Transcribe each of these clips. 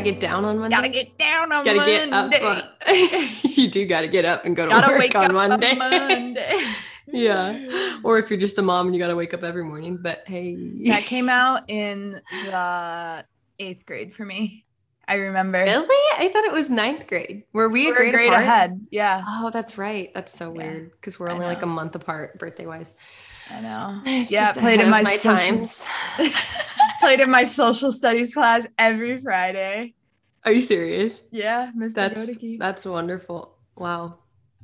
Gotta get down on Monday? Gotta get down on Gotta Monday. get up. on- you do gotta get up and go to Gotta work wake on up Monday. on Monday. yeah. Or if you're just a mom and you gotta wake up every morning. But hey. that came out in the eighth grade for me. I remember. Really? I thought it was ninth grade. Were we, We a were grade, grade apart? ahead. Yeah, Oh, that's right. That's so Yeah. weird because we're only like a month apart birthday wise. I know. It's Yeah, just played in of my times. Played in my social studies class every Friday. Are you serious? Yeah, Mr. That's Godeke. that's wonderful. Wow.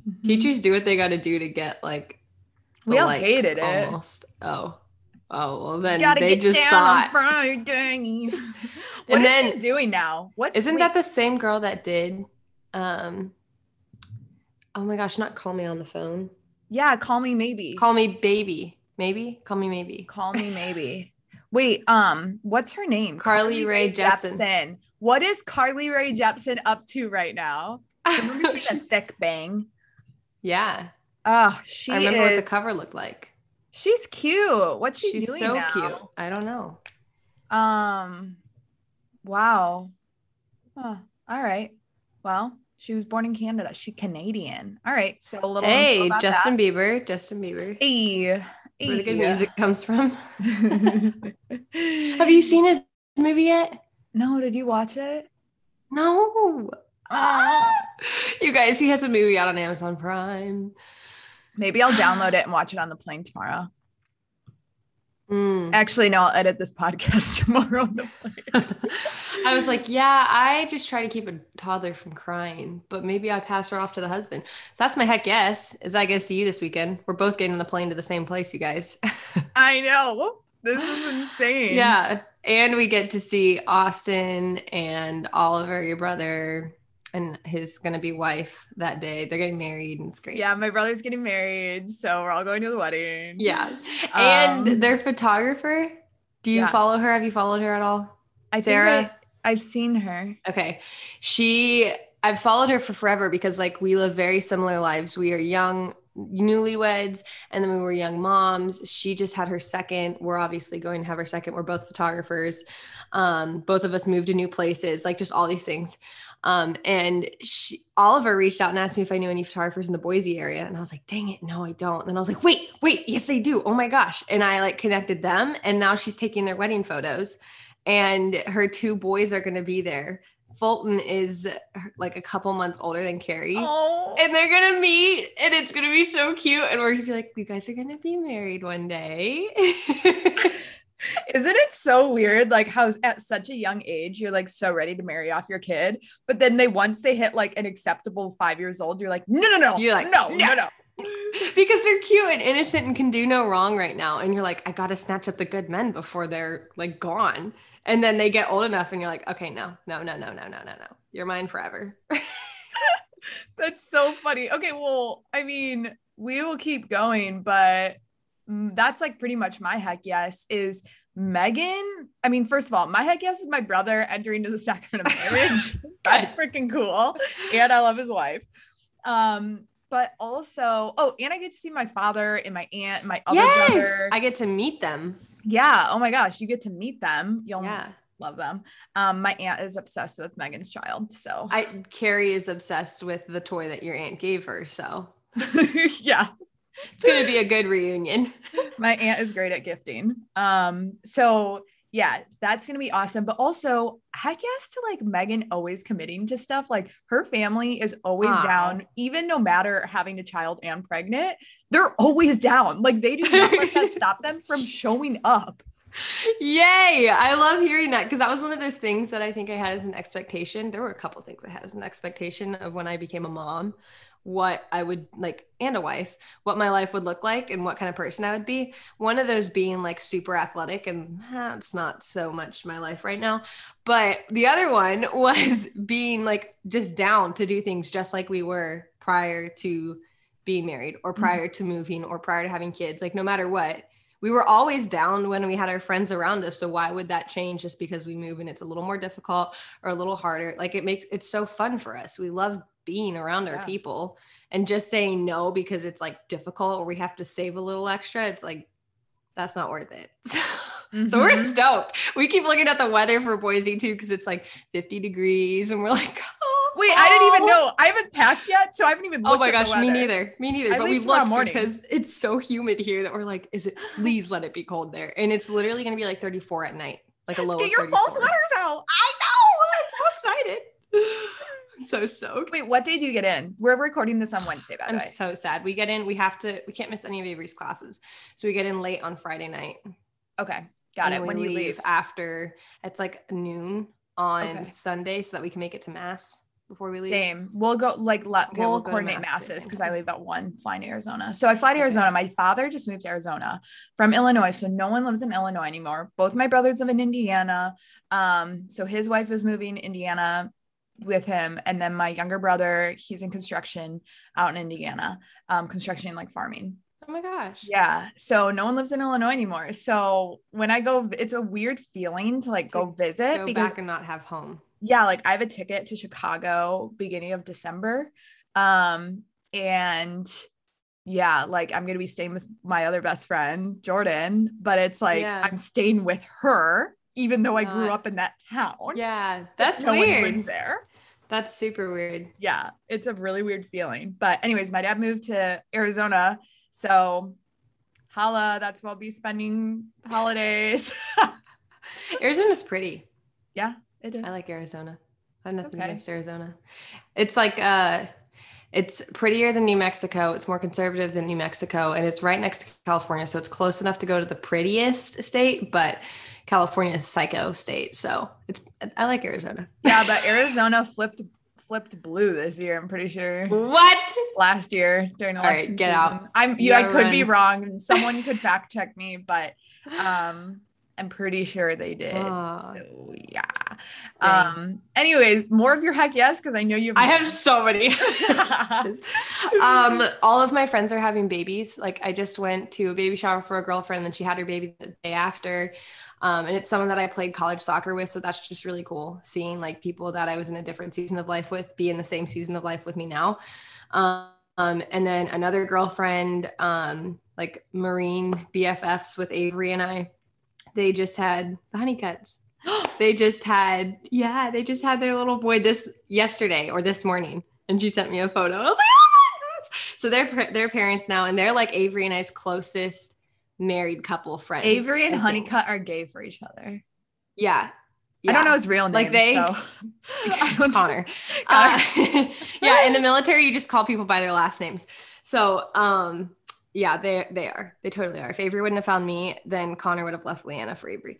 Mhm. Teachers do what they got to do to get like We all likes hated it. almost. Oh. Oh, well then they get just down thought Friday. what And is then- he doing now? What's Isn't that the same girl that did um Oh my gosh, not call me on the phone. Yeah, call me maybe. Call me baby. Maybe? Call me maybe. Call me maybe. Wait, um, what's her name? Carly Rae Jepsen. What is Carly Rae Jepsen up to right now? Remember she had a thick bang. yeah. Oh, she I remember what the cover looked like. She's cute. What's she She's doing She's so now? cute. I don't know. Um, wow. Huh. All right. Well, she was born in Canada. She Canadian. All right. So a little. Hey, Justin that. Bieber. Justin Bieber. Hey. Where the good hey. music comes from. Have you seen his movie yet? No. Did you watch it? No. Oh. You guys, he has a movie out on Amazon Prime. Maybe I'll download it and watch it on the plane tomorrow. Mm. Actually, no. I'll edit this podcast tomorrow on the. I was like, yeah, I just try to keep a toddler from crying, but maybe I pass her off to the husband. So that's my heck yes. Is I guess see you this weekend. We're both getting on the plane to the same place, you guys. I know. This is insane. yeah. And we get to see Austin and Oliver, your brother, and his gonna be wife that day. They're getting married and it's great. Yeah. My brother's getting married, so we're all going to the wedding. Yeah. And Um, their photographer. Do you yeah. follow her? Have you followed her at all? I Sarah? think I, I've seen her. Okay. She I've followed her for forever because like we live very similar lives. We are young newlyweds and then we were young moms. She just had her second. We're obviously going to have our second. We're both photographers. Um, both of us moved to new places, like just all these things. Um, and she, Oliver reached out and asked me if I knew any photographers in the Boise area. And I was like, dang it, no, I don't. And I was like, wait, wait, yes, I do. Oh my gosh. And I like connected them. And now she's taking their wedding photos and her two boys are going to be there. Fulton is like a couple months older than Carrie. Oh. And they're gonna meet, and it's gonna be so cute. And we're gonna be like, you guys are gonna be married one day. Isn't it so weird? Like how at such a young age you're like so ready to marry off your kid, but then they once they hit like an acceptable five years old, you're like, no, no, no, You're like, no, no. no, no. because they're cute and innocent and can do no wrong right now. And you're like, I gotta snatch up the good men before they're like gone. And then they get old enough, and you're like, okay, no, no, no, no, no, no, no, no. You're mine forever. That's so funny. Okay, well, I mean, we will keep going, but mm, that's like pretty much my heck yes is Megan. I mean, first of all, my heck yes is my brother entering into the sacrament of marriage. that's freaking cool. And I love his wife. Um, but also, oh, and I get to see my father and my aunt and my other yes, brother. I get to meet them. yeah. Oh my gosh, you get to meet them. You'll Yeah, love them. Um, my aunt is obsessed with Megan's child. So I Carrie is obsessed with the toy that your aunt gave her, so yeah. it's gonna be a good reunion. my aunt is great at gifting. Um, so yeah, that's gonna be awesome. But also, heck yes to like Megan always committing to stuff. Like her family is always down, even no matter having a child and pregnant, they're always down. Like they do not let that stop them from showing up. Yay! I love hearing that because that was one of those things that I think I had as an expectation. There were a couple things I had as an expectation of when I became a mom, what I would like, and a wife, what my life would look like and what kind of person I would be. One of those being like super athletic, and that's not so much my life right now. But the other one was being like just down to do things just like we were prior to being married or Mm-hmm. prior to moving or prior to having kids. Like, no matter what, we were always down when we had our friends around us. So why would that change just because we move and it's a little more difficult or a little harder? Like it makes it's so fun for us. We love being around our people and just saying no because it's like difficult or we have to save a little extra. It's like that's not worth it. So we're Mhm. stoked. We keep looking at the weather for Boise too because it's like 50 degrees and we're like, oh, Wait, I didn't even know. I haven't packed yet, so I haven't even. Oh looked my at the gosh, me neither. Me neither. But we look morning. because it's so humid here that we're like, is it please let it be cold there? And it's literally gonna be like 34 at night. Like a low Get your fall sweaters out. I know. I'm so excited. I'm so stoked. Wait, what day do you get in? We're recording this on Wednesday, by the I'm way. so sad. We get in, we have to, we can't miss any of Avery's classes. So we get in late on Friday night. Okay, got it. When we you leave, after it's like noon on Okay. Sunday so that we can make it to mass before we leave. Same. We'll go like let Okay, we'll, we'll coordinate Mass masses because I leave at one flying to Arizona. So I fly to Okay. Arizona. My father just moved to Arizona from Illinois. So no one lives in Illinois anymore. Both my brothers live in Indiana. Um, so his wife is moving Indiana with him. And then my younger brother, he's in construction out in Indiana. Um, construction like farming. Oh my gosh. Yeah. So no one lives in Illinois anymore. So when I go, it's a weird feeling to like To go visit Go because back and not have home. yeah like i have a ticket to chicago beginning of december um and yeah like i'm gonna be staying with my other best friend jordan but it's like Yeah. i'm staying with her even though i grew up in that town Yeah, that's no weird. there That's super weird. yeah it's a really weird feeling but anyways my dad moved to arizona so holla that's where i'll be spending holidays Arizona's pretty. yeah it is I like Arizona. I have nothing Okay. against Arizona. It's like uh it's prettier than New Mexico. It's more conservative than New Mexico, and it's right next to California, so it's close enough to go to the prettiest state. But California is psycho state, so it's I like Arizona. yeah but arizona flipped flipped blue this year i'm pretty sure what? last year during election. All right, get season. out. I'm You you I could be wrong someone could fact check me, but um I'm pretty sure they did. Oh, So yeah. dang. Um anyways, more of your heck yes because I know you I have so many. um, all of my friends are having babies. Like I just went to a baby shower for a girlfriend, and she had her baby the day after. Um, and it's someone that I played college soccer with, so that's just really cool seeing like people that I was in a different season of life with be in the same season of life with me now. Um, and then another girlfriend, um, like Marine BFFs with Avery and I, they just had the Honeycutts. they just had, yeah, they just had their little boy this yesterday or this morning and she sent me a photo. I was like, oh my gosh. So they're they're parents now, and they're like Avery and I's closest married couple friends. Avery and. Honeycutt are gay for each other. Yeah. I don't know Yeah. his real name. Like they- so. Connor. Connor. Uh, yeah, in the military, you just call people by their last names. So, um, yeah, they they are. They totally are. If Avery wouldn't have found me, then Connor would have left Leanna for Avery.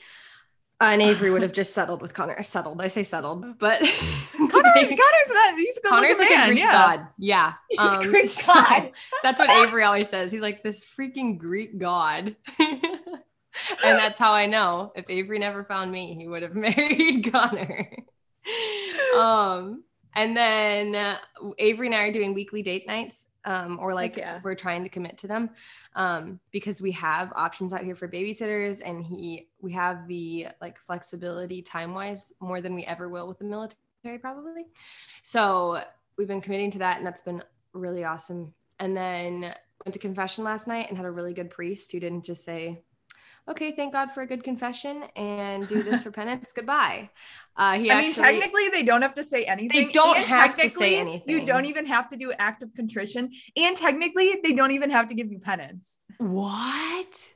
And Avery would have just settled with Connor. Settled. I say settled, but Connor, Connor's that he's a good Connor's like man, a Greek yeah. god. Yeah. He's Um, a Greek so god. that's what Avery always says. He's like this freaking Greek god. and that's how I know if Avery never found me, he would have married Connor. um, and then uh, Avery and I are doing weekly date nights. Um, or like yeah. we're trying to commit to them um, because we have options out here for babysitters and he we have the like flexibility time wise more than we ever will with the military probably so we've been committing to that and that's been really awesome and then went to confession last night and had a really good priest who didn't just say okay thank god for a good confession and do this for penance goodbye uh he I mean, technically, they don't have to say anything. They don't and have to say technically, You don't even have to do act of contrition, and technically, they don't even have to give you penance. what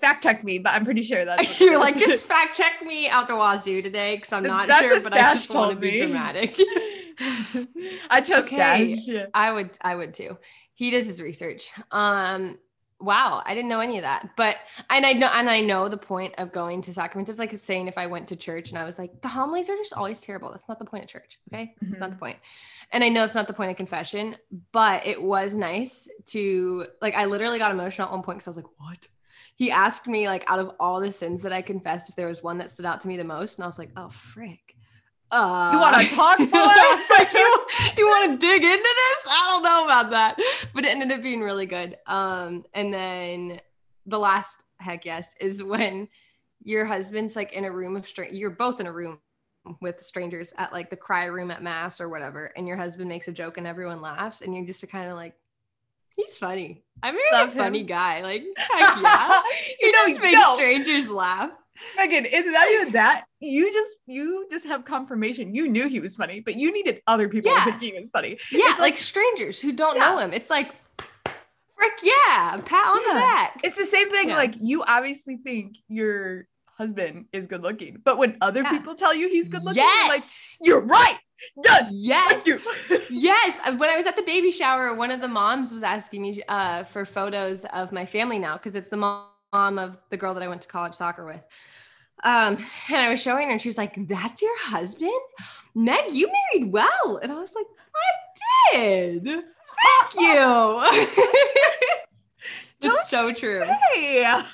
Fact check me, but I'm pretty sure that's. you're like just fact check me out the wazoo today because i'm not That's sure but i just want to be me. dramatic I trust Okay. Stash. I would I would too. He does his research. Um Wow, I didn't know any of that. But and I know and I know the point of going to sacraments is like saying if I went to church and I was like, the homilies are just always terrible. That's not the point of church. Okay. It's not the mm-hmm. point. And I know it's not the point of confession, but it was nice to like I literally got emotional at one point because I was like, what? He asked me like out of all the sins that I confessed, if there was one that stood out to me the most. And I was like, oh frick. Uh, You want to talk, boy? I was like, you, you want to dig into this? I don't know about that. But it ended up being really good. Um, and then the last heck yes is when your husband's like in a room of strangers. You're both in a room with strangers at like the cry room at mass or whatever, and your husband makes a joke and everyone laughs, and you're just kind of like, he's funny. I'm a funny guy. Like, heck yeah. He you know, just makes no, strangers laugh. Megan, it's not even that. You just you just have confirmation. You knew he was funny, but you needed other people Yeah. to think he was funny. Yeah, It's like, strangers who don't Yeah. know him. It's like, frick yeah, pat on the back. It's the same thing. Yeah. Like you obviously think your husband is good looking, but when other Yeah. people tell you he's good looking, you're like, you're right. Yes. yes, you. yes. Uh, When I was at the baby shower, one of the moms was asking me uh, for photos of my family now because it's the mom of the girl that I went to college soccer with. Um, and I was showing her, and she was like, "That's your husband, Meg. You married well." And I was like, "I did. Thank you." It's so true. yeah,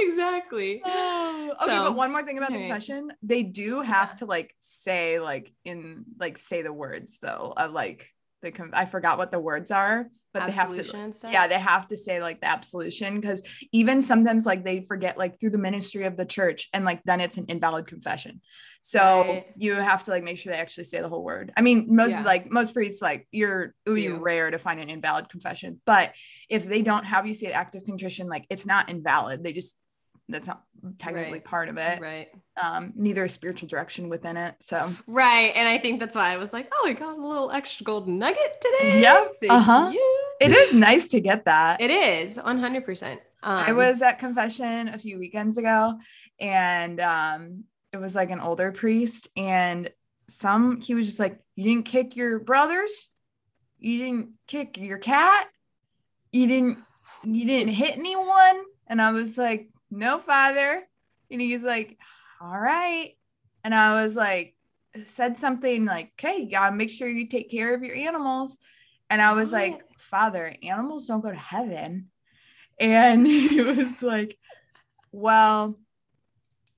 exactly. Oh, okay, So, but one more thing about the confession, they do have to like say like in like say the words though of like the I forgot what the words are, but they have to yeah they have to say like the absolution because even sometimes like they forget like through the ministry of the church and like then it's an invalid confession. So Right. you have to like make sure they actually say the whole word. I mean most Yeah. like most priests like you're it would be rare to find an invalid confession but if they don't have you say act of contrition like it's not invalid. They just that's not technically Right. part of it Right. um neither spiritual direction within it so Right. And I think that's why I was like, oh, I got a little extra golden nugget today. Yeah, Thank uh-huh. you. it is nice to get that It is 100%. Um, I was at confession a few weekends ago and um it was like an older priest and some he was just like you didn't kick your brothers you didn't kick your cat you didn't you didn't hit anyone and I was like no father and he's like all right and I was like said something like okay you gotta make sure you take care of your animals and I was like father animals don't go to heaven and he was like, Well,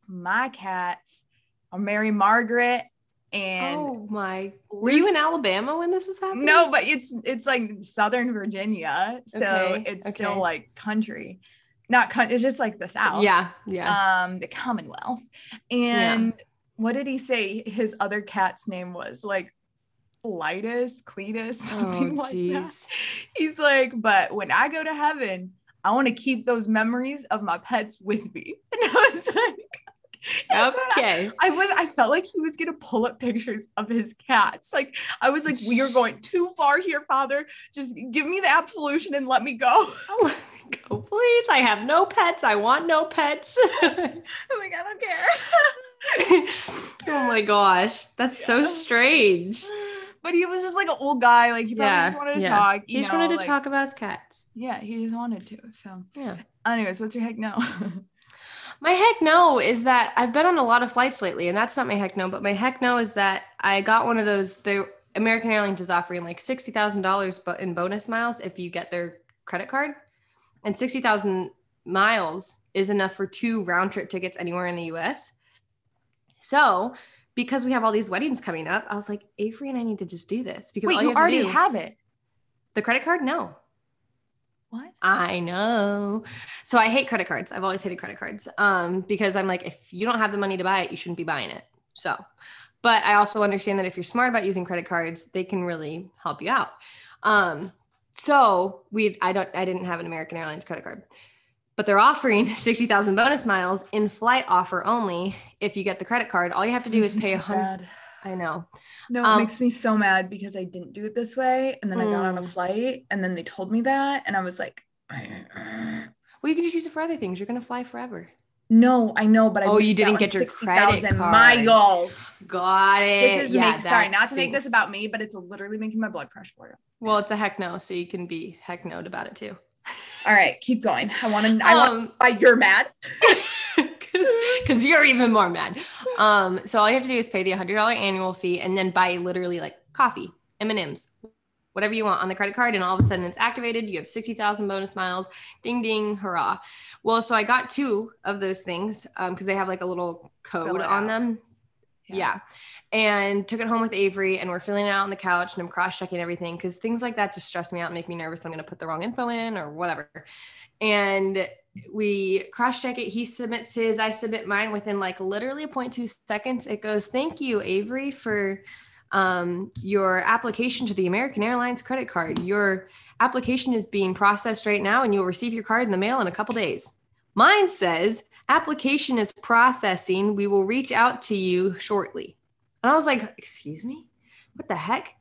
my cats are Mary Margaret and oh my. Were you in Alabama when this was happening? no, but it's it's like Southern Virginia. So Okay, it's okay. still like country. Not country, it's just like the South. Yeah. Yeah. Um, the Commonwealth. And what did he say his other cat's name was? Like Litus, Cletus, something oh, like that. jeez. He's like, but when I go to heaven, I want to keep those memories of my pets with me. And I was like, Okay. I was, I felt like he was gonna pull up pictures of his cats. Like I was like, we are going too far here, Father. Just give me the absolution and let me go. Go, please. I have no pets. I want no pets. Oh I'm like, I don't care. oh my gosh. That's so strange. But he was just like an old guy. Like he probably Yeah, just wanted to yeah. talk. He just wanted to like- talk about his cats. Yeah, he just wanted to. So, Yeah. anyways, what's your heck no? My heck no is that I've been on a lot of flights lately, and that's not my heck no, but my heck no is that I got one of those. The American Airlines is offering like sixty thousand dollars, but in bonus miles if you get their credit card, and sixty thousand miles is enough for two round trip tickets anywhere in the U.S. So, because we have all these weddings coming up, I was like, Avery and I need to just do this because Wait, all you, you, have already do, have it. the credit card. No, What? I know. So I hate credit cards. I've always hated credit cards um, because I'm like, if you don't have the money to buy it, you shouldn't be buying it. So, but I also understand that if you're smart about using credit cards, they can really help you out. Um, so we, I don't, I didn't have an American Airlines credit card, but they're offering 60,000 bonus miles in flight offer only. If you get the credit card, all you have to do is pay a hundred. I know. No, it Um, makes me so mad because I didn't do it this way. And then I got on a Mm. flight and then they told me that. And I was like, Well, you can just use it for other things. You're going to fly forever. No, I know, but I Oh, you didn't get your 60,000 credit card. miles. Got it. This is Yeah, make, sorry, not to make this about me, but it's literally making my blood pressure boil. Well, it's a heck no, so you can be heck no about it too. All right, keep going. I want to. I want. Um, Uh, you're mad. because you're even more mad. Um, so all you have to do is pay the hundred dollar annual fee and then buy literally like coffee, M and M's, whatever you want on the credit card, and all of a sudden it's activated. You have sixty thousand bonus miles. Ding ding, hurrah! Well, so I got two of those things um, because they have like a little code on them. Yeah. Yeah. And took it home with Avery, and we're filling it out on the couch, and I'm cross checking everything because things like that just stress me out and make me nervous. I'm going to put the wrong info in or whatever. And we cross check it. He submits his, I submit mine within like literally a 0.2 seconds. It goes, Thank you, Avery, for um, your application to the American Airlines credit card. Your application is being processed right now, and you'll receive your card in the mail in a couple days. Mine says, Application is processing. We will reach out to you shortly. And I was like, Excuse me? What the heck?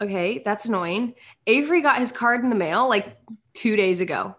Okay, that's annoying. Avery got his card in the mail like two days ago.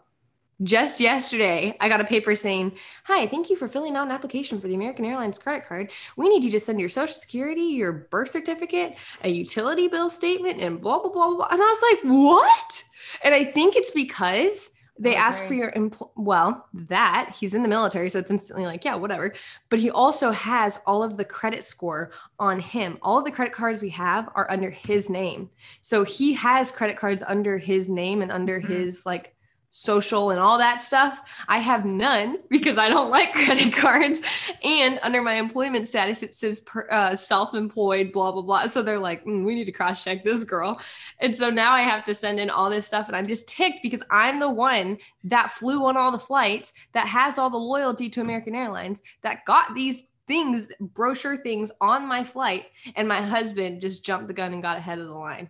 Just yesterday, I got a paper saying, Hi, thank you for filling out an application for the American Airlines credit card. We need you to send your social security, your birth certificate, a utility bill statement, and blah, blah, blah, blah. And I was like, What? And I think it's because they ask for your empl- well that he's in the military so it's instantly like yeah whatever but he also has all of the credit score on him all of the credit cards we have are under his name so he has credit cards under his name and under Mhm. his like social and all that stuff i have none because i don't like credit cards and under my employment status it says per, uh, self-employed blah blah blah so they're like "Mm, we need to cross check this girl and so now I have to send in all this stuff. And I'm just ticked because I'm the one that flew on all the flights, that has all the loyalty to American Airlines, that got these things, brochure things on my flight. And my husband just jumped the gun and got ahead of the line.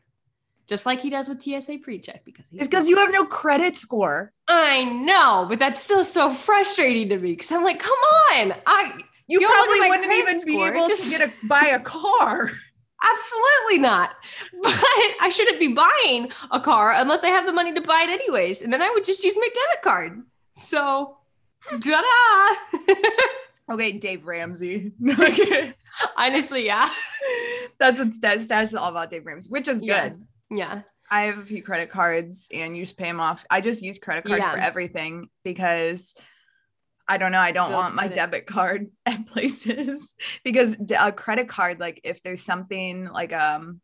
Just like he does with TSA pre-check because he's It's because you have no credit score. I know, but that's still so frustrating to me because I'm like, come on. I You You probably wouldn't even be able just- to get a buy a car. Absolutely not. But I shouldn't be buying a car unless I have the money to buy it anyways. And then I would just use my debit card. So, ta-da! Okay, Dave Ramsey. Honestly, yeah. That's what Stash, Stash is all about, Dave Ramsey, which is Yeah. good. Yeah. I have a few credit cards and you just pay them off. I just use credit card for everything because I don't know. I don't Build want my credit. debit card at places because a credit card, like if there's something like um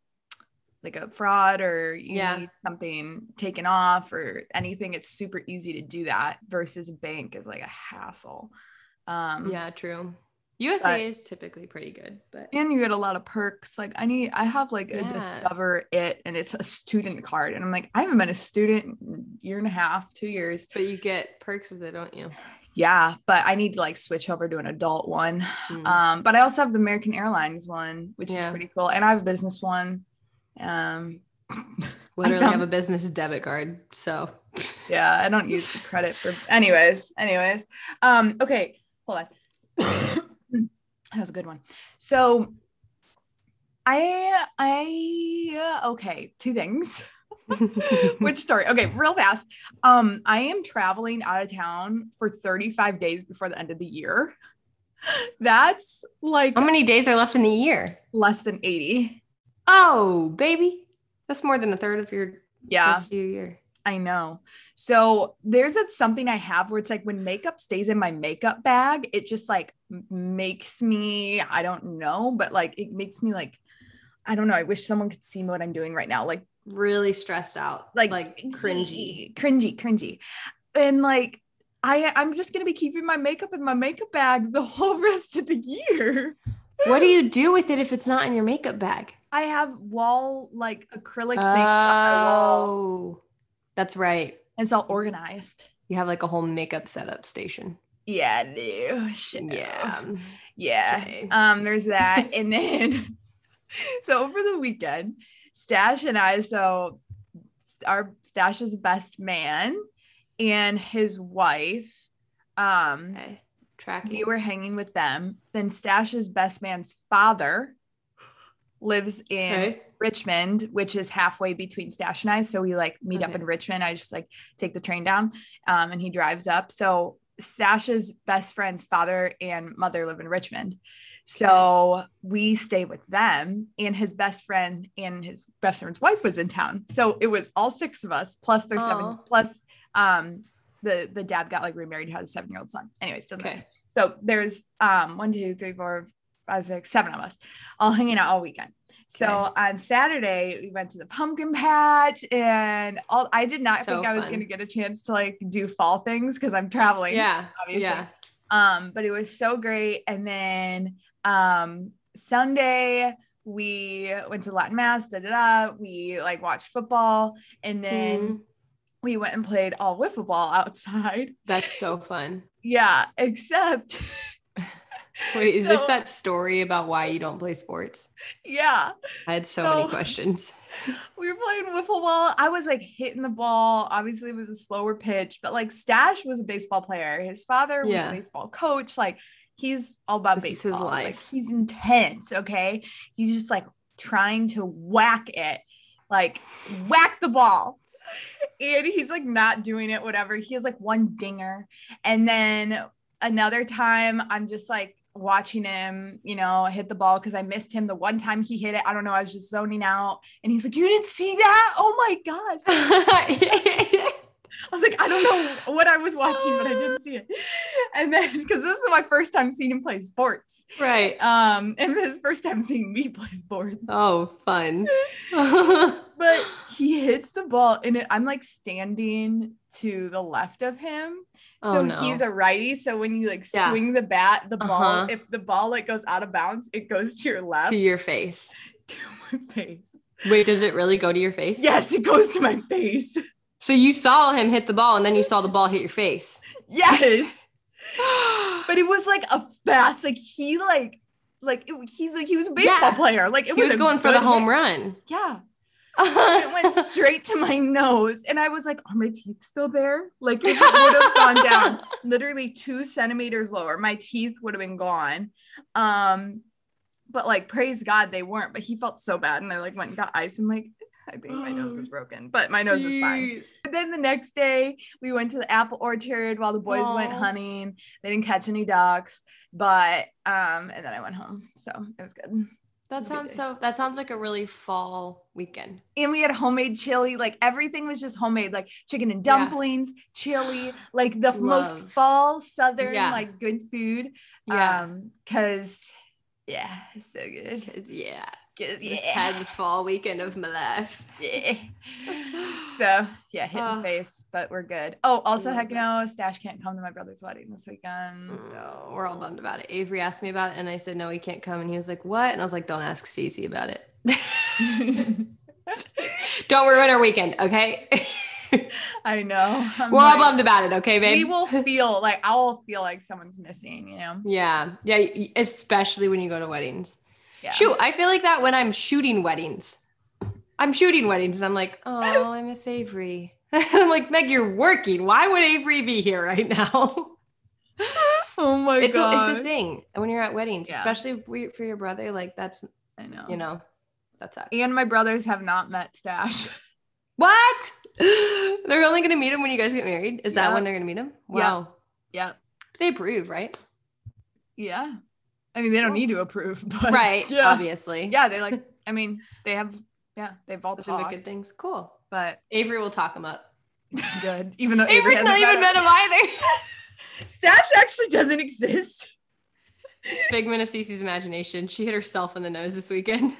like a fraud or you Yeah. need something taken off or anything, it's super easy to do that versus a bank is like a hassle. Um Yeah, true. USAA But- is typically pretty good, but and you get a lot of perks. Like I need, I have like a Discover It, and it's a student card, and I'm like, I haven't been a student in a year and a half, two years. but you get perks with it, don't you? Yeah, but I need to like switch over to an adult one. Mm. Um, but I also have the American Airlines one, which Yeah. is pretty cool, and I have a business one. Um, Literally sound- have a business debit card. So, yeah, I don't use the credit for. Anyways, anyways, um, okay, hold on. that was a good one. So, I, I, uh, okay, two things. Which story? Okay, real fast. Um, I am traveling out of town for 35 days before the end of the year. That's like how many days are left in the year? less than 80. Oh, baby. That's more than a third of your Yeah, year. I know. So there's a, something I have where it's like when makeup stays in my makeup bag, it just like makes me, I don't know, but like it makes me like, I don't know. I wish someone could see what I'm doing right now. Like Really stressed out. like like cringy. cringy, cringy. And like I I'm just gonna be keeping my makeup in my makeup bag the whole rest of the year. What do you do with it if it's not in your makeup bag? I have wall like acrylic makeup on my wall. Oh, that's right. It's all organized. You have like a whole makeup setup station. Yeah, no shit. no. Yeah. Yeah. Okay. Um, there's that. and then so over the weekend, Stash and I, so our Stash's best man and his wife, um, Okay. Tracking. we were hanging with them. Then Stash's best man's father lives in okay. Richmond, which is halfway between Stash and I. So we like meet up in Richmond. I just like take the train down um, and he drives up. So Stash's best friend's father and mother live in Richmond. So we stay with them, and his best friend and his best friend's wife was in town. So it was all six of us, plus their seven, plus um the the dad got like remarried, had a seven year old son. Anyways, doesn't matter. Okay. So there's um one, two, three, four, five, six, seven of us all hanging out all weekend. So on Saturday we went to the pumpkin patch and all I did not So think I was fun. gonna get a chance to like do fall things because I'm traveling. Yeah. obviously. Yeah. Um, but it was so great. And then um Sunday we went to Latin Mass, da da da. We like watched football and then Mhm. we went and played all wiffle ball outside. That's so fun. Yeah, except Wait, is this that story about why you don't play sports? yeah, I had so So- many questions. we were playing wiffle ball. I was like hitting the ball. Obviously, it was a slower pitch, but like Stash was a baseball player. His father was Yeah. a baseball coach. Like he's all about This is his baseball. Like, life. he's intense. Okay, he's just like trying to whack it, like whack the ball. And he's like not doing it, whatever. He has like one dinger. And then another time, I'm just like watching him, you know, hit the ball because I missed him the one time he hit it. I don't know. I was just zoning out. And he's like, You didn't see that? Oh my God. I was like, I don't know what I was watching, but I didn't see it. And then because this is my first time seeing him play sports. right. Um, and his first time seeing me play sports. Oh, fun. But he hits the ball, and it, I'm like standing to the left of him. So Oh, no. he's a righty. So when you like Yeah. swing the bat, the ball, Uh-huh. if the ball like goes out of bounds, it goes to your left to your face. to my face. Wait, does it really go to your face? Yes, it goes to my face. So you saw him hit the ball and then you saw the ball hit your face. Yes. But it was like a fast, like he like like it, he's like he was a baseball Yeah. player. Like it he was a going for the home hit. run. Yeah. It went straight to my nose. And I was like, are my teeth still there? Like it would have gone down literally two centimeters lower, my teeth would have been gone. Um, but like praise God they weren't, but he felt so bad. And I like went and got ice. I'm like, I think my nose is broken, but my nose is fine. Jeez. And then the next day we went to the apple orchard while the boys went hunting. They didn't catch any ducks, but um, and then I went home. So it was good. That was a good sounds so that sounds like a really fall weekend. and we had homemade chili like everything was just homemade like chicken and Yeah. dumplings chili like the most fall southern Yeah. like good food Yeah. um because yeah so good 'Cause, yeah. 'Cause, yeah, had fall weekend of my life. yeah. so yeah hit in Ah. the face but we're good oh also heck no stash can't come to my brother's wedding this weekend so Mm, we're all bummed about it. Avery asked me about it and I said no, he can't come. And he was like, What? And I was like, Don't ask Cece about it. Don't ruin our weekend, okay? i know I'm we're all bummed about it, okay, babe? we will feel like i'll feel like someone's missing you know Yeah. Yeah. Especially when you go to weddings. Yeah Shoot, I feel like that when I'm shooting weddings. I'm shooting weddings and I'm like, oh, I miss Avery. I'm like, Meg, you're working. Why would Avery be here right now? oh my it's, a, god it's a thing when you're at weddings, Yeah. especially for- your brother. Like, that's, i know you know, that's that. and my brothers have not met Stash. What? They're only going to meet him when you guys get married? Is that when they're going to meet him? Yeah. Wow. Yep. They approve, right? Yeah. I mean, they don't Cool. need to approve, but Right. Yeah. Obviously. Yeah, they like. I mean, they have. Yeah, they've all Nothing but talked, good things. Cool. but Avery will talk them up. good. Even though Avery's hasn't even met him either. Stash actually doesn't exist. Figment of Cece's imagination. She hit herself in the nose this weekend.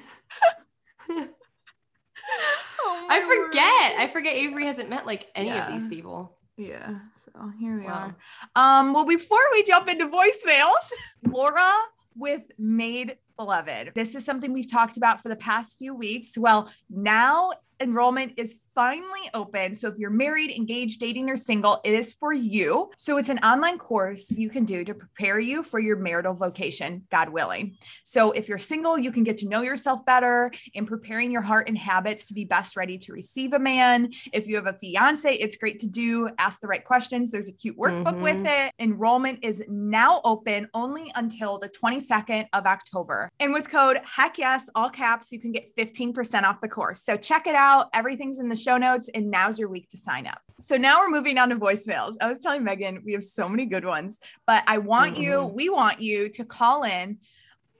Oh I forget. word. I forget Avery hasn't met like any Yeah. of these people. Yeah. So here we Wow. are. Um. Well, before we jump into voicemails, Laura with Made Beloved. This is something we've talked about for the past few weeks. Well, now enrollment is finally open. So if you're married, engaged, dating, or single, it is for you. So it's an online course you can do to prepare you for your marital vocation, God willing. So if you're single, you can get to know yourself better in preparing your heart and habits to be best ready to receive a man. If you have a fiance, it's great to do. Ask the right questions. There's a cute workbook with mm-hmm. it. Enrollment is now open only until the 22nd of October. And with code heck yes, all caps, you can get 15% off the course. So check it out. Everything's in the show notes, and now's your week to sign up. So now we're moving on to voicemails. I was telling Megan we have so many good ones, but I want mm-hmm. you, we want you to call in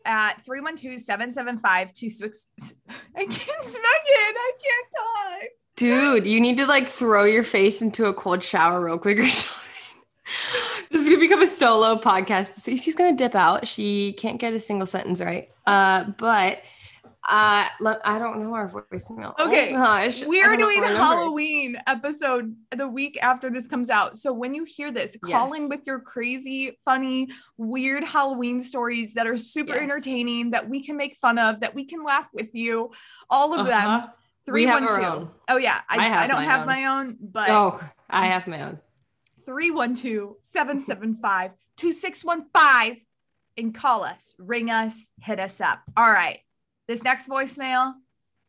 at 312-775-26 I can't Megan, I can't talk. Dude, you need to like throw your face into a cold shower real quick or something. this is gonna become a solo podcast. She's gonna dip out. She can't get a single sentence right. Uh, but uh, I don't know our voicemail. Oh okay, oh gosh, we are doing Halloween episode the week after this comes out. So when you hear this, call yes. in with your crazy, funny, weird Halloween stories that are super yes. entertaining, that we can make fun of, that we can laugh with you. All of uh-huh. them. Three one two. Oh yeah, I, I, I don't my have own. my own, but oh, I have my own. 312 775 2615 and call us, ring us, hit us up. All right. This next voicemail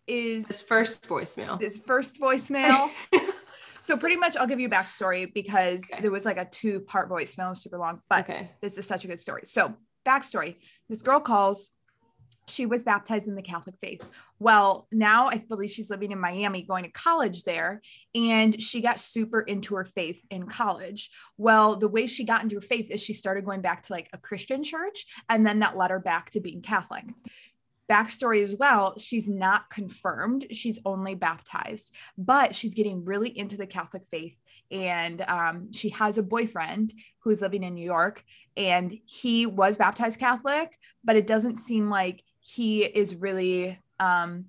is this first voicemail. This first voicemail. so pretty much I'll give you a backstory because okay. there was like a two part voicemail, super long, but okay. this is such a good story. So backstory, this girl calls, she was baptized in the Catholic faith. Well, now I believe she's living in Miami, going to college there, and she got super into her faith in college. Well, the way she got into her faith is she started going back to like a Christian church, and then that led her back to being Catholic backstory as well she's not confirmed. She's only baptized but she's getting really into the catholic faith. And um, she has a boyfriend who's living in new york and he was baptized catholic but it doesn't seem like he is really um,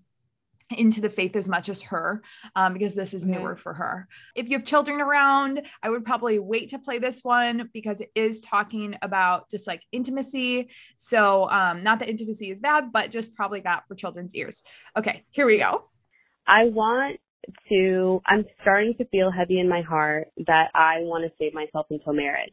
into the faith as much as her um, because this is newer for her. If you have children around, I would probably wait to play this one because it is talking about just like intimacy. So, um, not that intimacy is bad, but just probably not for children's ears. Okay, here we go. I want to, I'm starting to feel heavy in my heart that I want to save myself until marriage.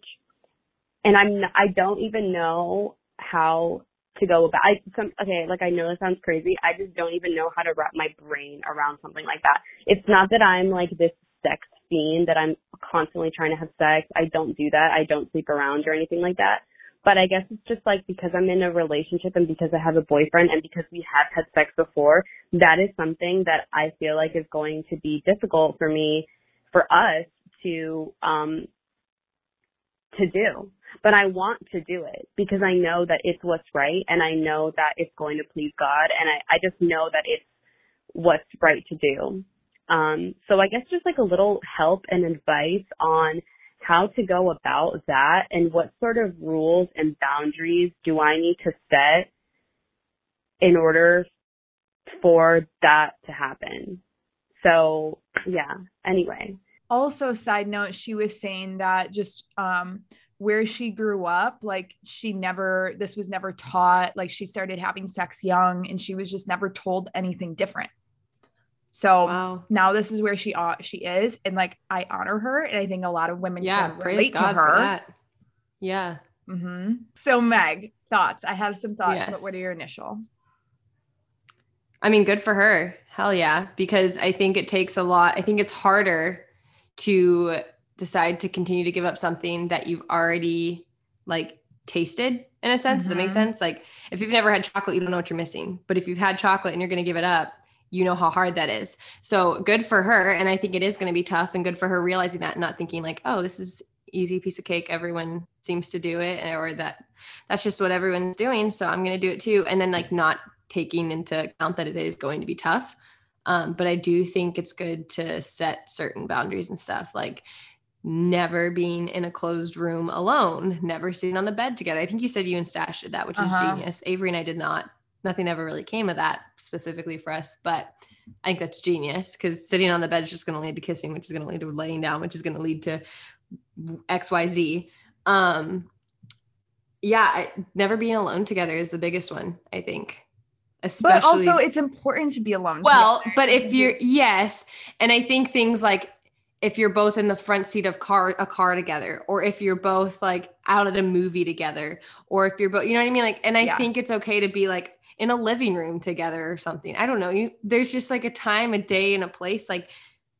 And I'm, I don't even know how to go about. I some okay, like I know this sounds crazy. I just don't even know how to wrap my brain around something like that. It's not that I'm like this sex fiend that I'm constantly trying to have sex. I don't do that. I don't sleep around or anything like that. But I guess it's just like because I'm in a relationship and because I have a boyfriend and because we have had sex before, that is something that I feel like is going to be difficult for me, for us to, um, to do but I want to do it because I know that it's what's right and I know that it's going to please God and I, I just know that it's what's right to do. Um, so I guess just like a little help and advice on how to go about that and what sort of rules and boundaries do I need to set in order for that to happen. So yeah, anyway. Also, side note, she was saying that just um, where she grew up like she never this was never taught like she started having sex young and she was just never told anything different. So wow. now this is where she uh, she is and like i honor her and i think a lot of women yeah can relate God to her. yeah. Mm-hmm. so meg thoughts? I have some thoughts yes. but what are your initial? I mean good for her. Hell yeah. Because i think it takes a lot i think it's harder to decide to continue to give up something that you've already like tasted in a sense. Mm-hmm. Does that make mm-hmm. sense? Like if you've never had chocolate, you don't know what you're missing. But if you've had chocolate and you're going to give it up, you know how hard that is. So good for her. And I think it is going to be tough and good for her realizing that and not thinking like, oh, this is easy piece of cake. Everyone seems to do it or that that's just what everyone's doing. So I'm going to do it too. And then like not taking into account that it is going to be tough. Um, but I do think it's good to set certain boundaries and stuff. Like never being in a closed room alone, never sitting on the bed together. I think you said you and Stash did that, which is uh-huh. genius. Avery and I did not. Nothing ever really came of that specifically for us, but I think that's genius because sitting on the bed is just going to lead to kissing, which is going to lead to laying down, which is going to lead to X, Y, Z. Um, yeah, I, never being alone together is the biggest one. I think. Especially, but also, it's important to be alone. Well, together. but if you're yes, and I think things like if you're both in the front seat of car a car together or if you're both like out at a movie together or if you're both you know what i mean like and i yeah. think it's okay to be like in a living room together or something i don't know you there's just like a time a day and a place like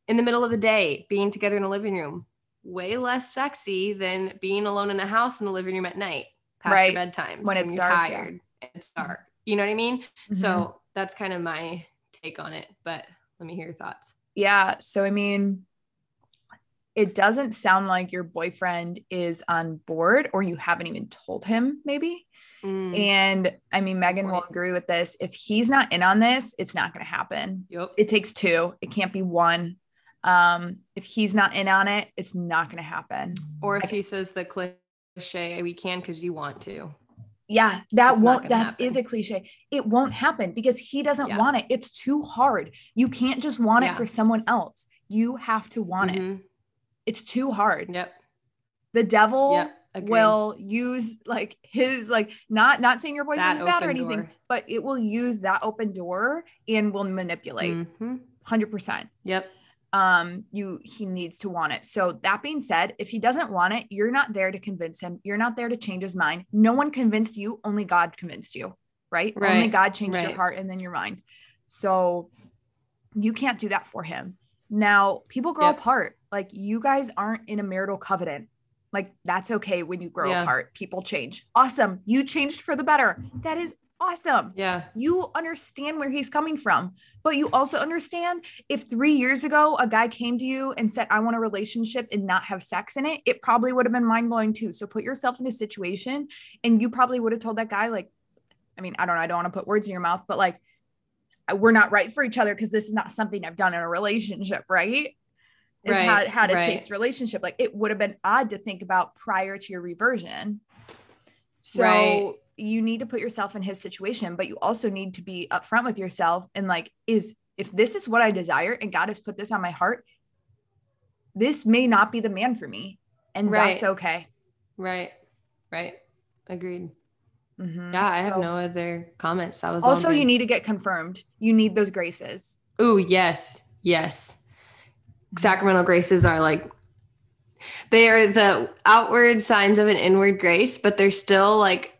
in the middle of the day being together in a living room way less sexy than being alone in a house in the living room at night past right. your bedtime when, it's you're dark, tired yeah. it's dark you know what i mean mm-hmm. so that's kind of my take on it but Let me hear your thoughts. Yeah. So, I mean, it doesn't sound like your boyfriend is on board or you haven't even told him, maybe. Mm, And I mean, Megan will agree with this. If he's not in on this, it's not going to happen. yep. It takes two, it can't be one. Um, if he's not in on it, it's not going to happen. Or if he says the cliche, we can because you want to. Yeah, that It's won't, that is a cliche. It won't happen because he doesn't Yeah. want it. It's too hard. You can't just want Yeah. it for someone else. You have to want it. It's too hard. Yep. The devil Yep. Will use like his like not not saying your boyfriend's bad or anything, door. but it will use that open door and will manipulate Mhm. 100%. Yep. um you he needs to want it so that being said if he doesn't want it you're not there to convince him you're not there to change his mind no one convinced you only god convinced you right, only god changed your heart and then your mind so you can't do that for him now people grow Yep. apart like you guys aren't in a marital covenant. Like that's okay when you grow Yeah. apart. People change. Awesome. You changed for the better. That is awesome. Yeah. you understand where he's coming from but you also understand if three years ago a guy came to you and said i want a relationship and not have sex in it it probably would have been mind-blowing too. So put yourself in a situation and you probably would have told that guy like i mean i don't know i don't want to put words in your mouth but like we're not right for each other because this is not something i've done in a relationship right is Right, had had a right. chaste relationship like it would have been odd to think about prior to your reversion so Right. you need to put yourself in his situation, but you also need to be upfront with yourself and like, is if this is what I desire and God has put this on my heart, this may not be the man for me. And that's okay. Right. Right. Agreed. Mhm. Yeah, I have So- no other comments. That was Also, you need to get confirmed. You need those graces. Oh yes, yes. Sacramental graces are like they are the outward signs of an inward grace, but they're still like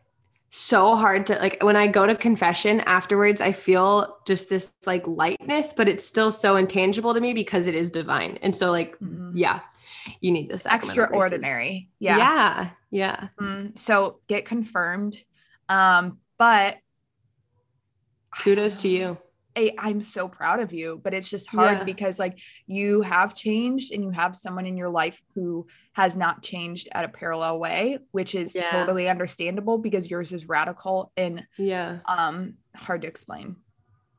so hard to like when I go to confession afterwards, I feel just this like lightness, but it's still so intangible to me because it is divine. And so like Mhm. yeah, you need this Extraordinary. Yeah. Yeah. Yeah. Mm, so get confirmed. Um, but Kudos to you. I, I'm so proud of you, but it's just hard Yeah. because like you have changed and you have someone in your life who has not changed at a parallel way, which is Yeah. totally understandable because yours is radical and Yeah. um hard to explain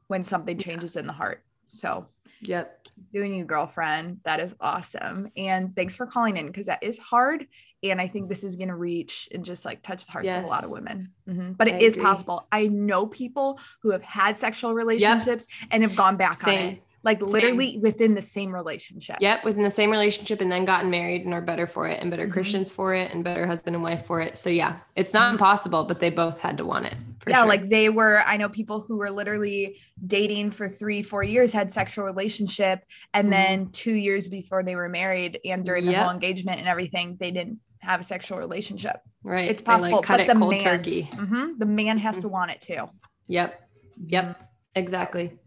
when something changes in the heart. So Yep. doing you girlfriend, that is awesome. And thanks for calling in because that is hard. And I think this is going to reach and just like touch the hearts of a lot of Yes. women. Mhm. But it I is agree. possible. I know people who have had sexual relationships and have gone back on it, Same. like literally within the same relationship. Yep, within the same relationship and then gotten married and are better for it and better Mhm. Christians for it and better husband and wife for it. So yeah, it's not impossible, but they both had to want it. For yeah, sure. like they were, I know people who were literally dating for three, four years, had sexual relationship, and Mhm. then two years before they were married and during the Yep. whole engagement and everything, they didn't have a sexual relationship. right. it's possible, like, cut but it the cold man- turkey. Mhm. The man has Mhm. to want it too. Yep. Yep. Exactly.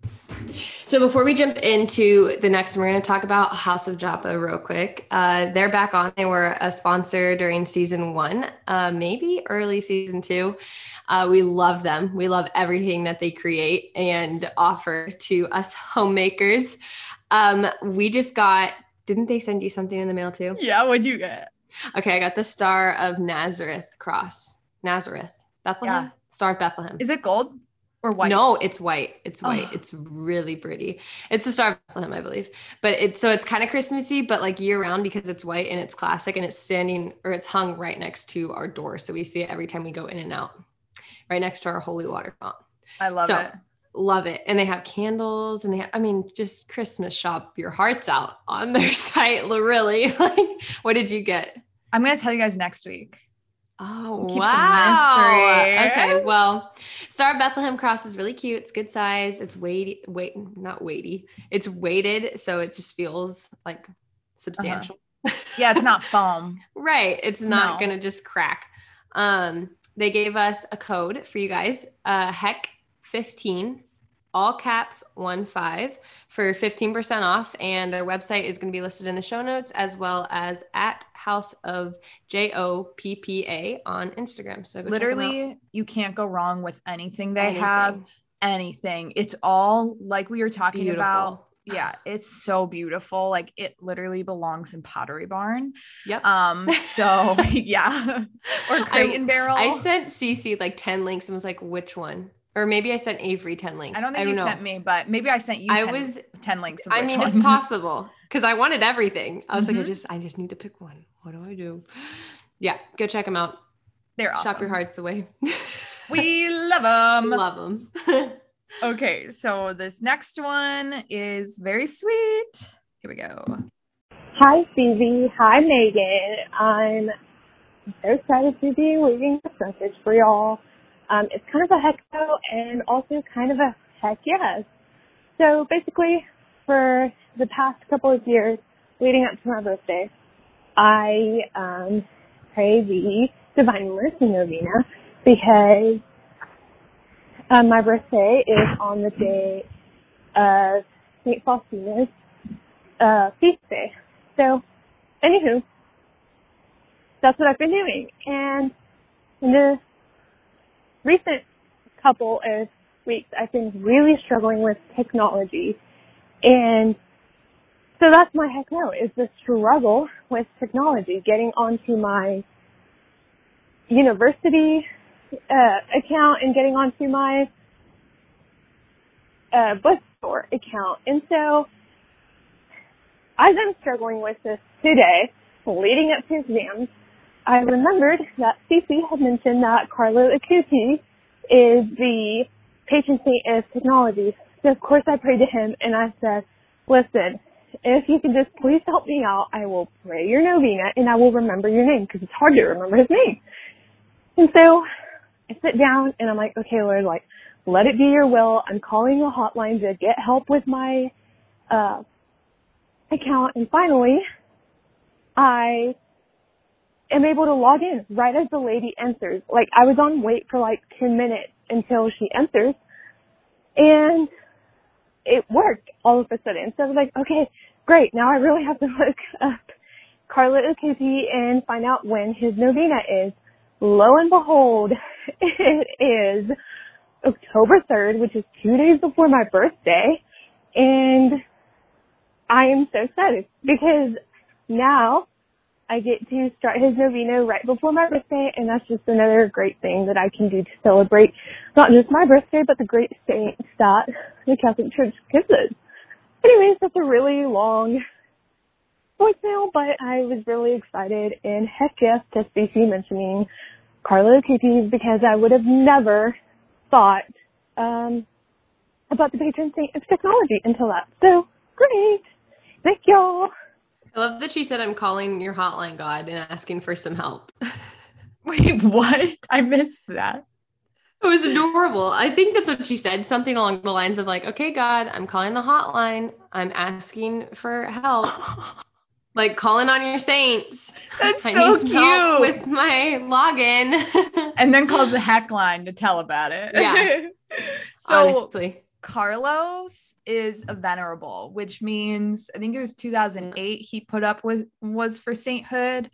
So before we jump into the next, one, we're going to talk about House of Joppa real quick. Uh, they're back on. They were a sponsor during season one, uh, maybe early season two. Uh, we love them. We love everything that they create and offer to us homemakers. Um, we just got. Didn't they send you something in the mail too? Yeah, what'd you get? Okay, I got the Star of Nazareth cross. Nazareth, Bethlehem, Yeah. Star of Bethlehem. Is it gold or white? No, it's white. It's white. Oh. It's really pretty. It's the Star of Bethlehem, I believe. But it's so it's kind of Christmassy, but like year round because it's white and it's classic and it's standing or it's hung right next to our door. So we see it every time we go in and out, right next to our holy water font. I love So, it. Love it. And they have candles and they have, I mean, just Christmas shop your hearts out on their site. Really. Like, what did you get? I'm gonna tell you guys next week. Oh, Keep wow. mystery. Okay, well, Star of Bethlehem cross is really cute. It's good size. It's weighty, weight, not weighty. It's weighted, so it just feels like substantial. Yeah, it's not foam. Right. It's not No. gonna just crack. Um, they gave us a code for you guys. Uh, heck 15, all caps one five for 15% off. And their website is gonna be listed in the show notes as well as at House of J O P P A on Instagram. So go check them out. Literally, you can't go wrong with anything they have. Anything. Anything. It's all like we were talking about yeah, it's so beautiful. Like it literally belongs in Pottery Barn. Yep. Um, so yeah. Or Crate and Barrel. I sent Cece like 10 links and was like, which one? Or maybe I sent Avery 10 links. I don't think I you know. sent me, but maybe I sent you I 10, was 10 links. Of I mean, one. it's possible because I wanted everything. I was like, I Mhm. just, I just need to pick one. What do I do? Yeah, go check them out. They're awesome. Shop your hearts away. We love them. Love them. Okay, so this next one is very sweet. Here we go. Hi, Susie. Hi, Megan. I'm so excited to be leaving this message for y'all. Um, it's kind of a heck no and also kind of a heck yes. So basically, for the past couple of years leading up to my birthday, I um, pray the Divine Mercy Novena because um, my birthday is on the day of St. Faustina's uh, feast day. So, anywho, that's what I've been doing. And in the recent couple of weeks, I've been really struggling with technology. And so that's my heck no, is the struggle with technology, getting onto my university uh, account and getting onto my uh, bookstore account. And so as I'm struggling with this today, leading up to exams, I remembered that Cece had mentioned that Carlo Acutis is the patron saint of technology. So of course I prayed to him and I said, listen, if you can just please help me out, I will pray your novena and I will remember your name because it's hard to remember his name. And so I sit down and I'm like, okay, Lord, like, let it be your will. I'm calling a hotline to get help with my, uh, account and finally I am able to log in right as the lady answers. Like I was on wait for like 10 minutes until she answers and it worked all of a sudden. So I was like, okay, great. Now I really have to look up Carla Ukiti and find out when his novena is. Lo and behold, it is October 3rd, which is two days before my birthday. And I am so excited because now I get to start his novena right before my birthday and that's just another great thing that I can do to celebrate not just my birthday but the great saints that the Catholic Church gives us. Anyways, that's a really long voicemail, but I was really excited and heck yes to Stacey mentioning Carlo Cookies because I would have never thought um about the patron saint of technology until that. So great. Thank y'all. I love that she said, I'm calling your hotline God and asking for some help. Wait, what? I missed that. It was adorable. I think that's what she said. Something along the lines of like, okay, God, I'm calling the hotline. I'm asking for help. like calling on your saints. That's I so need some help cute. with my login. and then calls the heck line to tell about it. Yeah. so Honestly. Carlos is a venerable, which means I think it was 2008 he put up with was for sainthood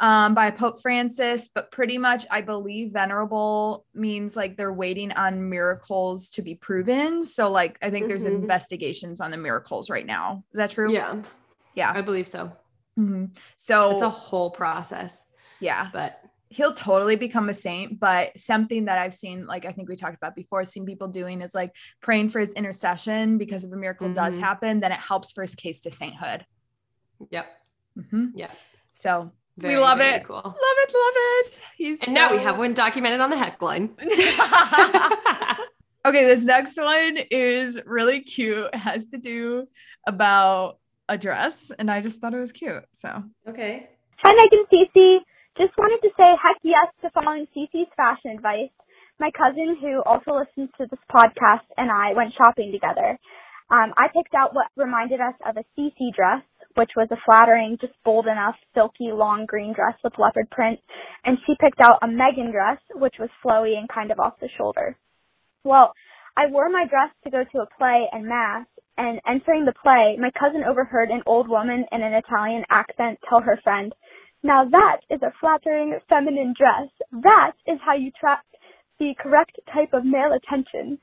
um, by Pope Francis, but pretty much I believe venerable means like they're waiting on miracles to be proven. So like I think there's Mhm. investigations on the miracles right now. Is that true? Yeah, Yeah. I believe so. Mhm. So It's a whole process, yeah. but he'll totally become a saint but something that i've seen like i think we talked about before seen people doing is like praying for his intercession because if a miracle does Mhm. happen then it helps for his case to sainthood yep. Mhm. Yeah. so Very, we love it Cool. love it love it he's And now we have one documented on the heck line. okay this next one is really cute it has to do about a dress and i just thought it was cute so okay. Hi, Megan Cece. Just wanted to say heck yes to following Cece's fashion advice. My cousin, who also listens to this podcast, and I went shopping together. Um, I picked out what reminded us of a Cece dress, which was a flattering, just bold enough, silky, long green dress with leopard print, and she picked out a Megan dress, which was flowy and kind of off the shoulder. Well, I wore my dress to go to a play and mass, and entering the play, my cousin overheard an old woman in an Italian accent tell her friend, now that is a flattering feminine dress. That is how you attract the correct type of male attention.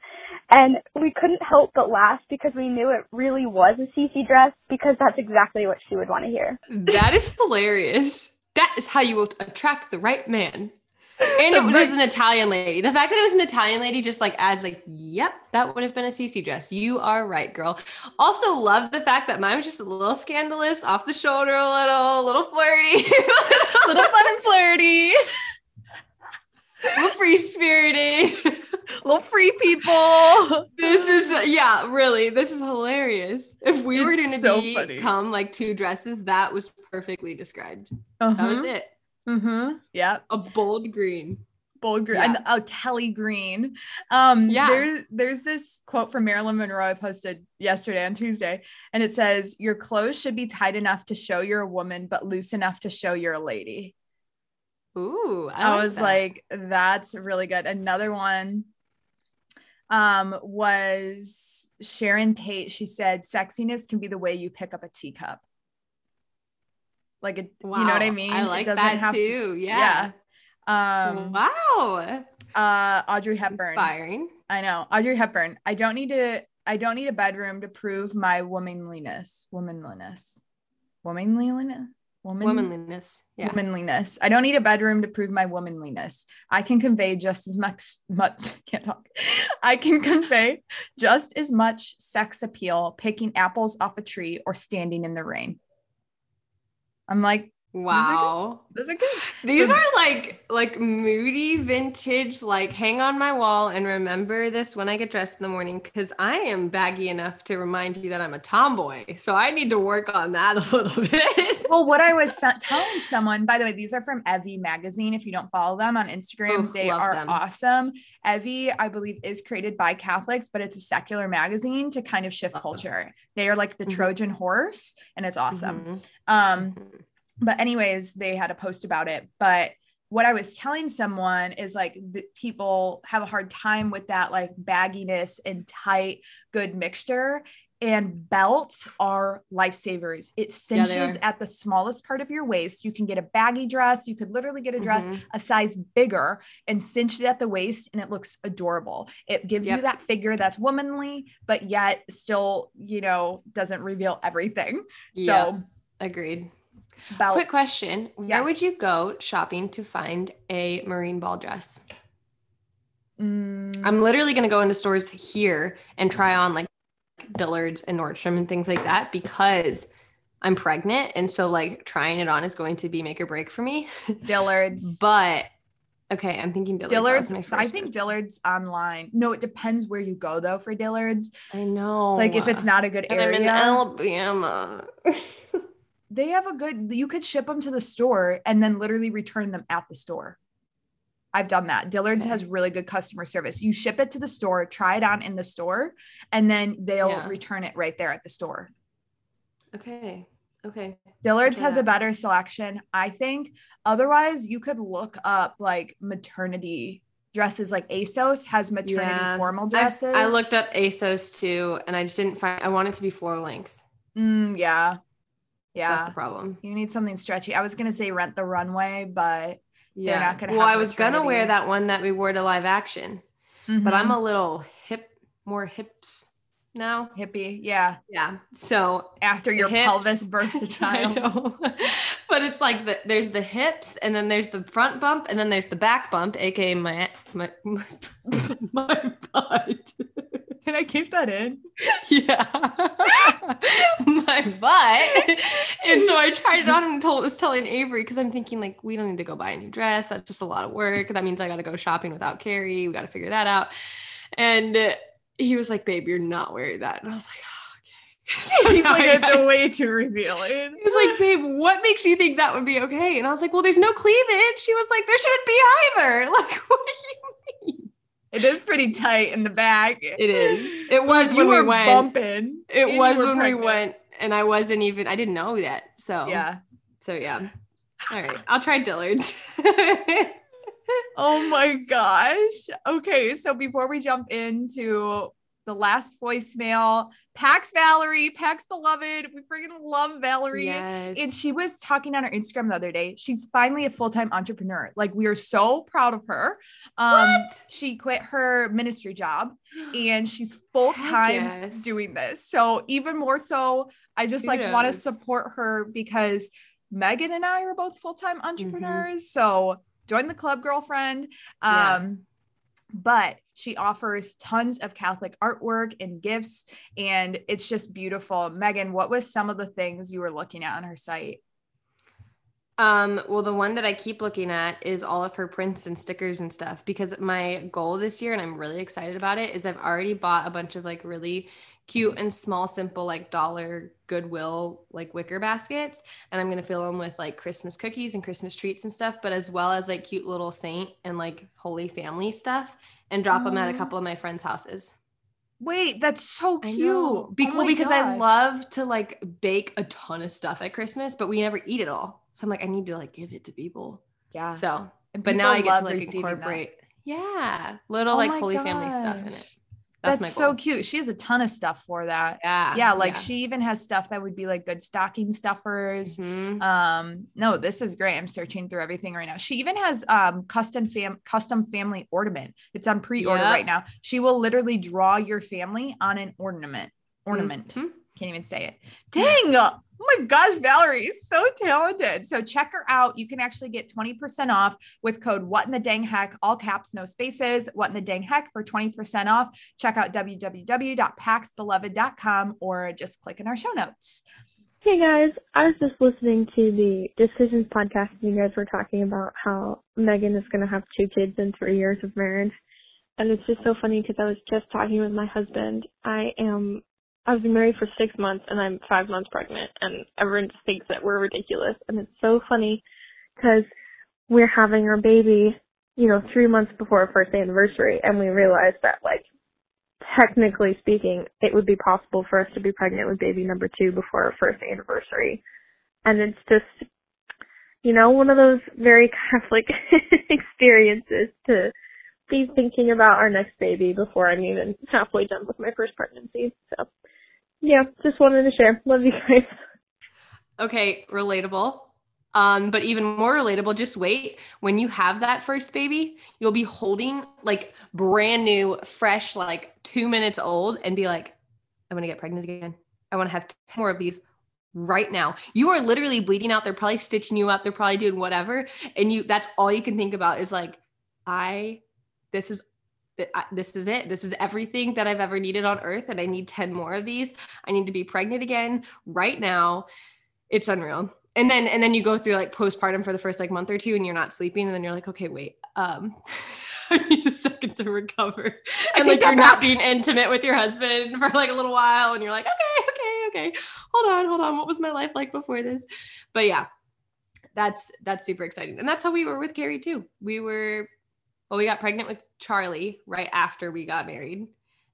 And we couldn't help but laugh because we knew it really was a Cece dress because that's exactly what she would want to hear. That is hilarious. That is how you will attract the right man. And it was an Italian lady. The fact that it was an Italian lady just like adds like, yep, that would have been a Cece dress. You are right, girl. Also love the fact that mine was just a little scandalous, off the shoulder a little, a little flirty, little fun and flirty, a little free spirited. little free people. this is yeah, really. This is hilarious. If we were going to so become like two dresses, that was perfectly described. That was Uh-huh. it. Mm-hmm. Yeah. A bold green. bold green Yeah. and a Kelly green. Um, Yeah. there's there's this quote from Marilyn Monroe I posted yesterday on Tuesday, and it says, "Your clothes should be tight enough to show you're a woman, but loose enough to show you're a lady." Ooh, I, I, like was that. like, "That's really good." Another one, um, was Sharon Tate. She said, "Sexiness can be the way you pick up a teacup." Like, it, you know what I mean? I like doesn't that have to- too. yeah. Um, wow. uh, Audrey Hepburn. Inspiring. I know. Audrey Hepburn. I don't need to I don't need a bedroom to prove my womanliness. Womanliness. Womanliness. Woman, Womanliness. Yeah. Womanliness. I don't need a bedroom to prove my womanliness. I can convey just as much much can't talk. I can convey just as much sex appeal picking apples off a tree or standing in the rain. I'm like, Wow. those are good. These So- are like like moody vintage like hang on my wall and remember this when I get dressed in the morning cuz I am baggy enough to remind you that I'm a tomboy. So I need to work on that a little bit. Well, what I was telling someone, by the way, these are from Evie magazine. If you don't follow them on Instagram, they are them. awesome. Evie, I believe, is created by Catholics, but it's a secular magazine to kind of shift Love. culture. They are like the Mhm. Trojan horse, and it's awesome. Mhm. Um, Mhm. But anyways they had a post about it but what i was telling someone is like the people have a hard time with that like bagginess and tight good mixture and belts are lifesavers it cinches are. at the smallest part of your waist you can get a baggy dress you could literally get a dress Mhm. a size bigger and cinch it at the waist and it looks adorable it gives you that figure that's womanly but yet still you know doesn't reveal everything Yeah. so Agreed. Belts Quick question. Where would you go shopping to find a marine ball dress? Mm, I'm literally going to go into stores here and try on like Dillard's and Nordstrom and things like that because I'm pregnant. And so, like, trying it on is going to be make or break for me. Dillard's. But okay, I'm thinking Dillard's. Dillard's. my I think. Dillard's online. No, it depends where you go though for Dillard's. I know. Like if it's not a good And I'm in area, Alabama. they have a good. You could ship them to the store and then literally return them at the store. I've done that. Dillard's Okay. has really good customer service. You ship it to the store, try it on in the store, and then they'll Yeah. return it right there at the store. okay. Okay. Dillard's has a better selection, I think. Otherwise, you could look up like maternity dresses. Like ASOS has maternity Yeah. formal dresses. I looked up ASOS too, and I just didn't find. I want it to be floor length. Mm, yeah. That's the problem. You need something stretchy. I was gonna say rent the runway, but Yeah. not gonna well, I was gonna wear that one that we wore to live action, but I'm a mm-hmm. little hip, more hips now. hippie. Yeah. Yeah. So After your hips- pelvis births a child. but it's like the, there's the hips, and then there's the front bump, and then there's the back bump, aka my my my, my butt. Can I keep that in? yeah, my butt. and so I tried it on and told was telling Avery because I'm thinking like we don't need to go buy a new dress. That's just a lot of work. That means I got to go shopping without Carrie. We got to figure that out. And he was like, "Babe, you're not wearing that." And I was like, oh, "Okay." He's So like, I a way too revealing. he was like, babe, what makes you think that would be okay? And I was like, well, there's no cleavage. She was like, there shouldn't be either. Like, what do you? It is pretty tight in the back. It is. It was when we went. bumping. It was when pregnant. we went, and I wasn't even. I didn't know that. So Yeah. So yeah. All right, I'll try Dillard's. Oh my gosh. Okay, so before we jump into the last voicemail. Pax Valerie, Pax beloved. We freaking love Valerie. Yes. And she was talking on her Instagram the other day. She's finally a full-time entrepreneur. Like we are so proud of her. Um she quit her ministry job and she's full-time yes. doing this. So even more so, I just like want to support her because Megan and I are both full-time Mm-hmm. entrepreneurs. So join the club, girlfriend. Yeah. Um, but she offers tons of Catholic artwork and gifts, and it's just beautiful. Megan, what was some of the things you were looking at on her site? Um, well, the one that I keep looking at is all of her prints and stickers and stuff because my goal this year, and I'm really excited about it, is I've already bought a bunch of like really cute and small, simple, like dollar Goodwill like wicker baskets, and I'm gonna fill them with like Christmas cookies and Christmas treats and stuff, but as well as like cute little saint and like Holy Family stuff, and drop them at a oh. couple of my friends' houses. Wait, that's so cute. Oh Be- Oh well, because I love to like bake a ton of stuff at Christmas, but we never eat it all. So I'm like, I need to like give it to people. yeah. So, And but now I get to like receiving that. incorporate, yeah, little Oh like Holy Family stuff in it. That's, my so cute. She has a ton of stuff for that. Yeah, Yeah, like she even has stuff that would be like good stocking stuffers. Mhm. Um, no, this is great. I'm searching through everything right now. She even has um custom fam custom family ornament. It's on pre-order Yep. right now. She will literally draw your family on an ornament. Ornament. Mhm. Can't even say it. Dang. Oh my gosh, Valerie is so talented. So check her out. You can actually get 20% off with code what in the dang heck, all caps, no spaces, what in the dang heck for 20% off. Check out www.paxbeloved.com or just click in our show notes. Hey guys, I was just listening to the Decisions podcast and you guys were talking about how Megan is going to have two kids in three years of marriage. And it's just so funny because I was just talking with my husband. I am, I've been married for six months and I'm five months pregnant and everyone just thinks that we're ridiculous. And it's so funny because we're having our baby, you know, three months before our first anniversary and we realized that like technically speaking, it would be possible for us to be pregnant with baby number two before our first anniversary. And it's just, you know, one of those very Catholic experiences to be thinking about our next baby before I'm even halfway done with my first pregnancy. So, yeah, just wanted to share. Love you guys. Okay, relatable. Um, but even more relatable, just wait. When you have that first baby, you'll be holding like brand new, fresh, like two minutes old, and be like, I'm gonna get pregnant again. I want to have 10 more of these right now. You are literally bleeding out. They're probably stitching you up. They're probably doing whatever. And you that's all you can think about is like, I this is I- this is it. This is everything that I've ever needed on earth. And I need 10 more of these. I need to be pregnant again right now. It's unreal. And then and then you go through like postpartum for the first like month or two and you're not sleeping. And then you're like, okay, wait. Um I need a second to recover. And like you're not being intimate with your husband for like a little while. And you're like, okay, okay, okay. Hold on, hold on. What was my life like before this? But yeah, that's that's super exciting. And that's how we were with Carrie too. We were well, we got pregnant with Charlie right after we got married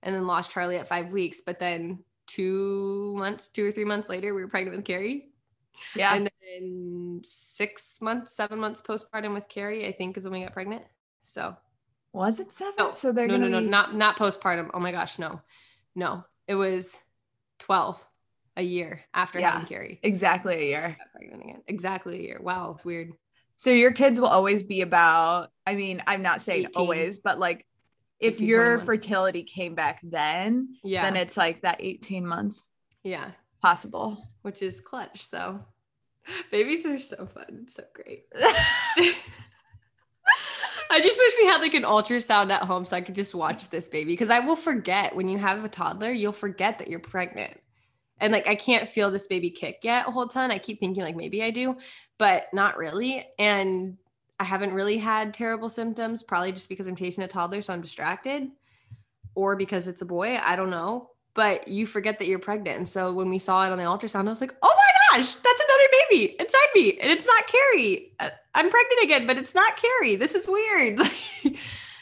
and then lost Charlie at five weeks. But then two months, two or three months later, we were pregnant with Carrie. Yeah. And then six months, seven months postpartum with Carrie, I think is when we got pregnant. So was it seven? no, so they're no, no, no, be- not not postpartum. Oh my gosh, no, no, it was twelve, a year after Yeah. having Carrie. exactly a year. Pregnant again. Exactly a year. Wow, it's weird. So your kids will always be about, I mean, I'm not saying 18. always, but like if 18, your fertility came back then, Yeah, then it's like that 18 months yeah, possible. which is clutch. So babies are so fun. So great. I just wish we had like an ultrasound at home so I could just watch this baby because I will forget when you have a toddler, you'll forget that you're pregnant. And like I can't feel this baby kick yet a whole ton. I keep thinking like maybe I do, but not really. And I haven't really had terrible symptoms, probably just because I'm chasing a toddler, so I'm distracted, or because it's a boy. I don't know. But you forget that you're pregnant. And so when we saw it on the ultrasound, I was like, oh my gosh, that's another baby inside me. And it's not Carrie. Uh, I'm pregnant again, but it's not Carrie. This is weird.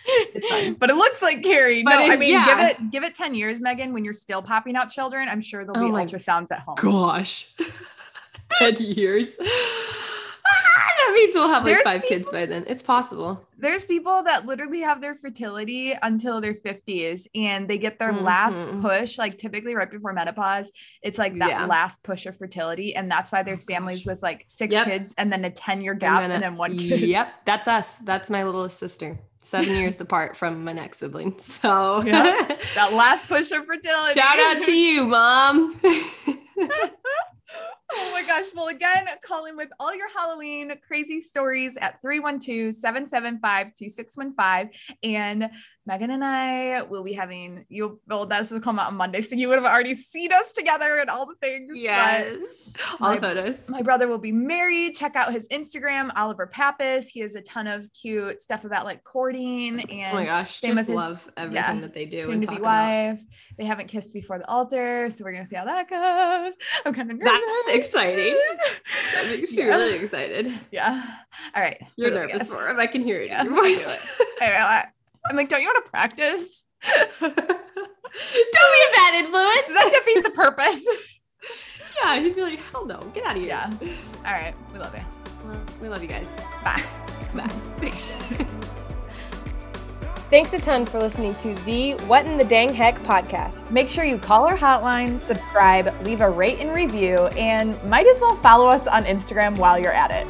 it's fine. but it looks like Carrie. But no, I mean, yeah. give it give it 10 years, Megan, when you're still popping out children. I'm sure there'll Oh be my ultrasounds at home. Gosh, 10 years. Ah, that means we'll have like There's five people- kids by then. It's possible. There's people that literally have their fertility until their 50s and they get their last Mhm. push, like typically right before menopause. It's like that Yeah. last push of fertility. And that's why there's Oh, families with like six Yep. kids and then a 10 year gap and then, a- one kid. Yep, that's us. That's my littlest sister. Seven years apart from my next sibling. So Yeah. That last push of fertility. shout out to you, mom. Oh my gosh. Well, again, call in with all your Halloween crazy stories at 312 775 2615. And Megan and I will be having you. Well, this will come out on Monday. So you would have already seen us together and all the things. yes, all My- photos. My brother will be married. Check out his Instagram, Oliver Pappas. He has a ton of cute stuff about like courting and Oh my gosh, same just with his- love everything yeah, that they do soon and to be about. wife. They haven't kissed before the altar, so we're gonna see how that goes. I'm kind of nervous. That's exciting. That makes me Yeah. really excited. Yeah. All right. You're Really, nervous for him. I can hear it Yeah, in your voice. Anyway, I- I'm like, don't you want to practice? Don't be a bad influence. Does that defeat the purpose? yeah, he'd be like, hell no, get out of here. yeah. All right. We love you. Well, we love you guys. Bye. Bye. Thanks a ton for listening to the What in the Dang Heck podcast. Make sure you call our hotline, subscribe, leave a rate and review, and might as well follow us on Instagram while you're at it.